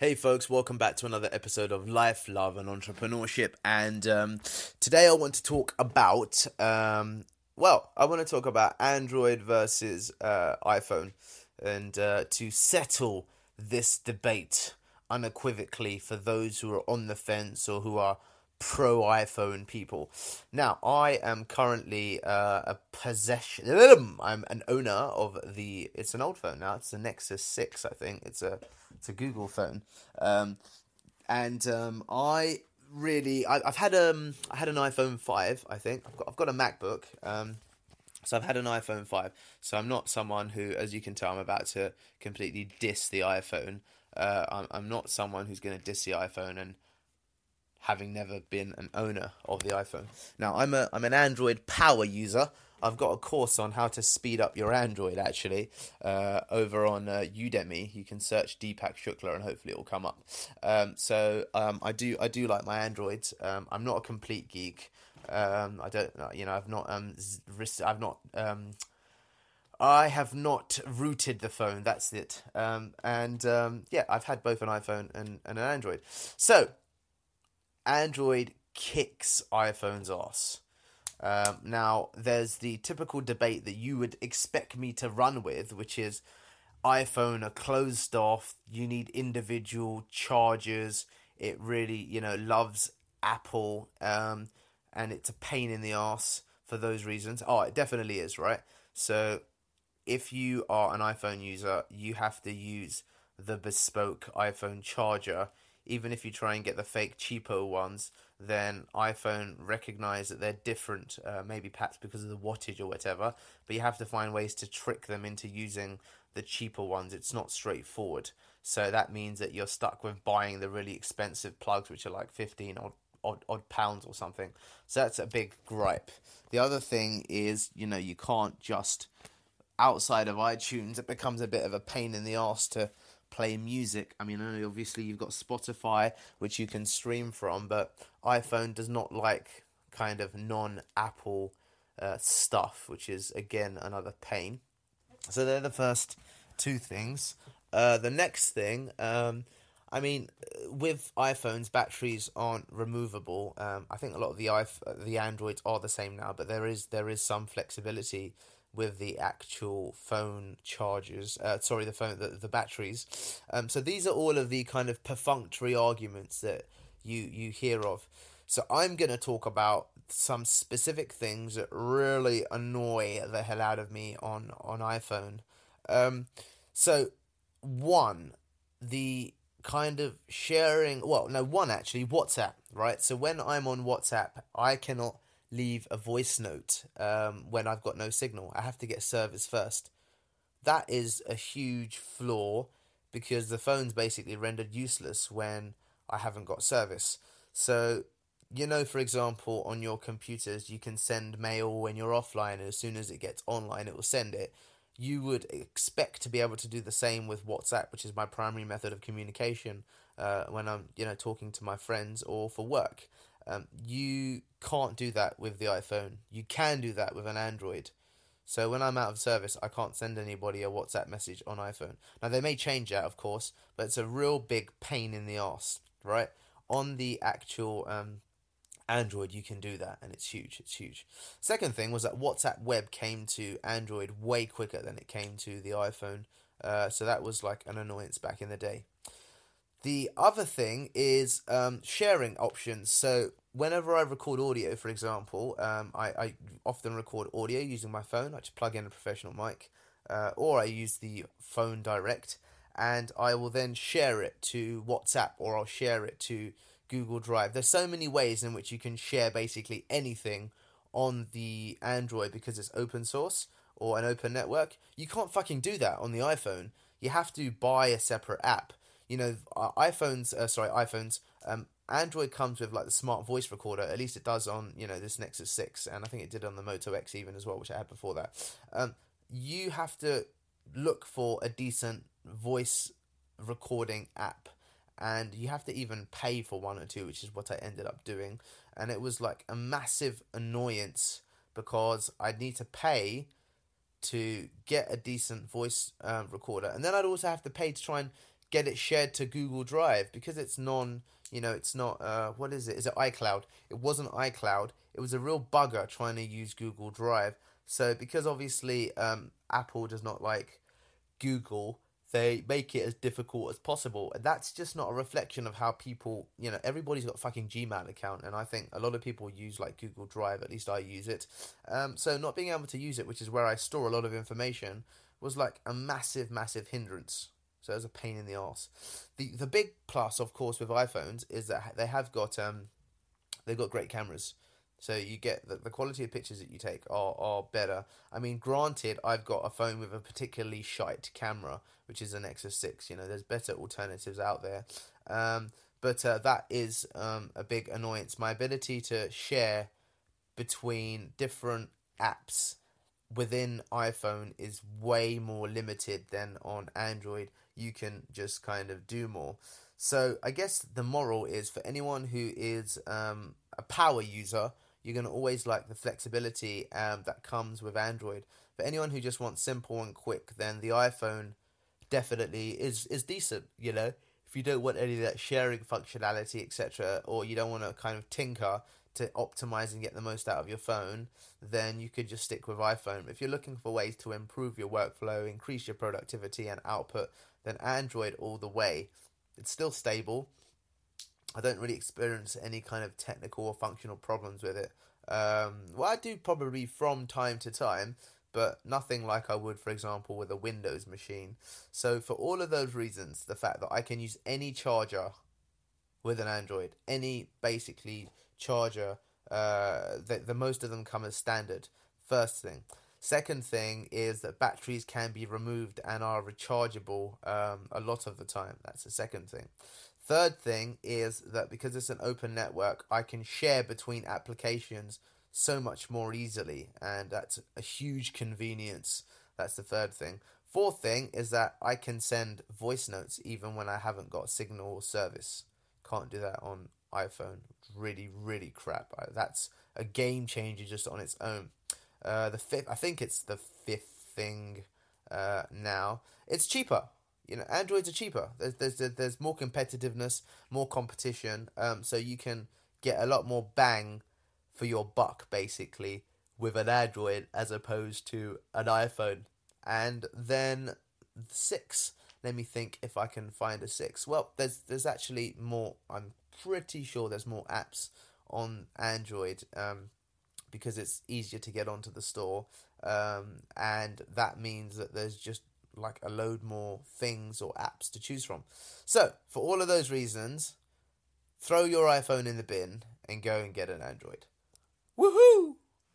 Hey, folks, welcome back to another episode of Life, Love, and Entrepreneurship. And um, today I want to talk about, um, well, I want to talk about Android versus uh, iPhone and uh, to settle this debate unequivocally for those who are on the fence or who are pro iPhone people. Now, I am currently uh, a possession. I'm an owner of the. It's an old phone now. It's a Nexus Six, I think. It's a it's a Google phone, um, and um, I really I, have had um I had an iPhone five. I think I've got I've got a MacBook. Um, so I've had an iPhone 5. So I'm not someone who, as you can tell, I'm about to completely diss the iPhone. Uh, I'm, I'm not someone who's going to diss the iPhone and having never been an owner of the iPhone. Now, I'm a I'm an Android power user. I've got a course on how to speed up your Android actually uh, over on uh, Udemy. You can search Deepak Shukla and hopefully it will come up. Um, so um, I do I do like my Androids. Um, I'm not a complete geek. Um, I don't you know I've not um I've not um I have not rooted the phone. That's it. Um, and yeah, I've had both an iPhone and, and an Android. So Android kicks iPhone's ass. Um, now, there's the typical debate that you would expect me to run with, which is iPhone are closed off. You need individual chargers. It really, you know, loves Apple, um, and it's a pain in the ass for those reasons. Oh, it definitely is, right? So, if you are an iPhone user, you have to use the bespoke iPhone charger even if you try and get the fake cheapo ones, then iPhone recognize that they're different, uh, maybe perhaps because of the wattage or whatever. But you have to find ways to trick them into using the cheaper ones. It's not straightforward. So that means that you're stuck with buying the really expensive plugs, which are like 15 odd, odd, odd pounds or something. So that's a big gripe. The other thing is, you know, you can't just outside of iTunes, it becomes a bit of a pain in the ass to play music. I mean, obviously you've got Spotify, which you can stream from, but iPhone does not like kind of non Apple uh, stuff, which is again another pain. So they're the first two things. Uh, the next thing, um, I mean, with iPhones, batteries aren't removable. Um, I think a lot of the iPh- the Androids are the same now, but there is there is some flexibility with the actual phone chargers. Uh, sorry, the phone, the, the batteries. Um, so these are all of the kind of perfunctory arguments that you you hear of. So I'm going to talk about some specific things that really annoy the hell out of me on on iPhone. Um, so one, the kind of sharing. Well, no, one actually WhatsApp. Right. So when I'm on WhatsApp, I cannot leave a voice note um, when I've got no signal. I have to get service first. That is a huge flaw because the phone's basically rendered useless when I haven't got service. So, you know, for example, on your computers, you can send mail when you're offline, and as soon as it gets online, it will send it. You would expect to be able to do the same with WhatsApp, which is my primary method of communication uh, when I'm, you know, talking to my friends or for work. Um, you can't do that with the iPhone. You can do that with an Android. So when I'm out of service, I can't send anybody a WhatsApp message on iPhone. Now they may change that, of course, but it's a real big pain in the ass, right? On the actual um, Android, you can do that, and it's huge. It's huge. Second thing was that WhatsApp Web came to Android way quicker than it came to the iPhone. Uh, so that was like an annoyance back in the day. The other thing is um, sharing options. So whenever I record audio, for example, um, I, I often record audio using my phone. I just plug in a professional mic, uh, or I use the phone direct, and I will then share it to WhatsApp or I'll share it to Google Drive. There's so many ways in which you can share basically anything on the Android because it's open source or an open network. You can't fucking do that on the iPhone. You have to buy a separate app you know, iPhones, uh, sorry, iPhones, um, Android comes with like the smart voice recorder. At least it does on you know this Nexus Six, and I think it did on the Moto X even as well, which I had before that. Um, you have to look for a decent voice recording app, and you have to even pay for one or two, which is what I ended up doing. And it was like a massive annoyance because I'd need to pay to get a decent voice uh, recorder, and then I'd also have to pay to try and get it shared to Google Drive because it's non. You know, it's not. Uh, what is it? Is it iCloud? It wasn't iCloud. It was a real bugger trying to use Google Drive. So because obviously um, Apple does not like Google, they make it as difficult as possible. And that's just not a reflection of how people, you know, everybody's got a fucking Gmail account, and I think a lot of people use like Google Drive. At least I use it. Um, so not being able to use it, which is where I store a lot of information, was like a massive, massive hindrance. So it was a pain in the ass. The the big plus, of course, with iPhones is that they have got um, they've got great cameras. So you get the, the quality of pictures that you take are, are better. I mean, granted, I've got a phone with a particularly shite camera, which is a Nexus 6. You know, there's better alternatives out there. Um, but uh, that is um, a big annoyance. My ability to share between different apps within iPhone is way more limited than on Android. You can just kind of do more. So I guess the moral is for anyone who is um, a power user you're going to always like the flexibility um, that comes with Android. For anyone who just wants simple and quick, then the iPhone definitely is is decent. You know, if you don't want any of that sharing functionality, etc., or you don't want to kind of tinker to optimize and get the most out of your phone, then you could just stick with iPhone. If you're looking for ways to improve your workflow, increase your productivity and output, then Android all the way. It's still stable I don't really experience any kind of technical or functional problems with it. Um, well, I do probably from time to time, but nothing like I would, for example, with a Windows machine. So, for all of those reasons, the fact that I can use any charger with an Android, any basically charger, uh, the, the most of them come as standard. First thing. Second thing is that batteries can be removed and are rechargeable um, a lot of the time. That's the second thing. Third thing is that because it's an open network, I can share between applications so much more easily, and that's a huge convenience. That's the third thing. Fourth thing is that I can send voice notes even when I haven't got signal or service. Can't do that on iPhone. Really, really crap. That's a game changer just on its own. Uh, the fifth, I think it's the fifth thing uh, now. It's cheaper you know androids are cheaper there's there's there's more competitiveness more competition um so you can get a lot more bang for your buck basically with an android as opposed to an iphone and then 6 let me think if i can find a 6 well there's there's actually more i'm pretty sure there's more apps on android um because it's easier to get onto the store um, and that means that there's just like a load more things or apps to choose from. So, for all of those reasons, throw your iPhone in the bin and go and get an Android. Woohoo!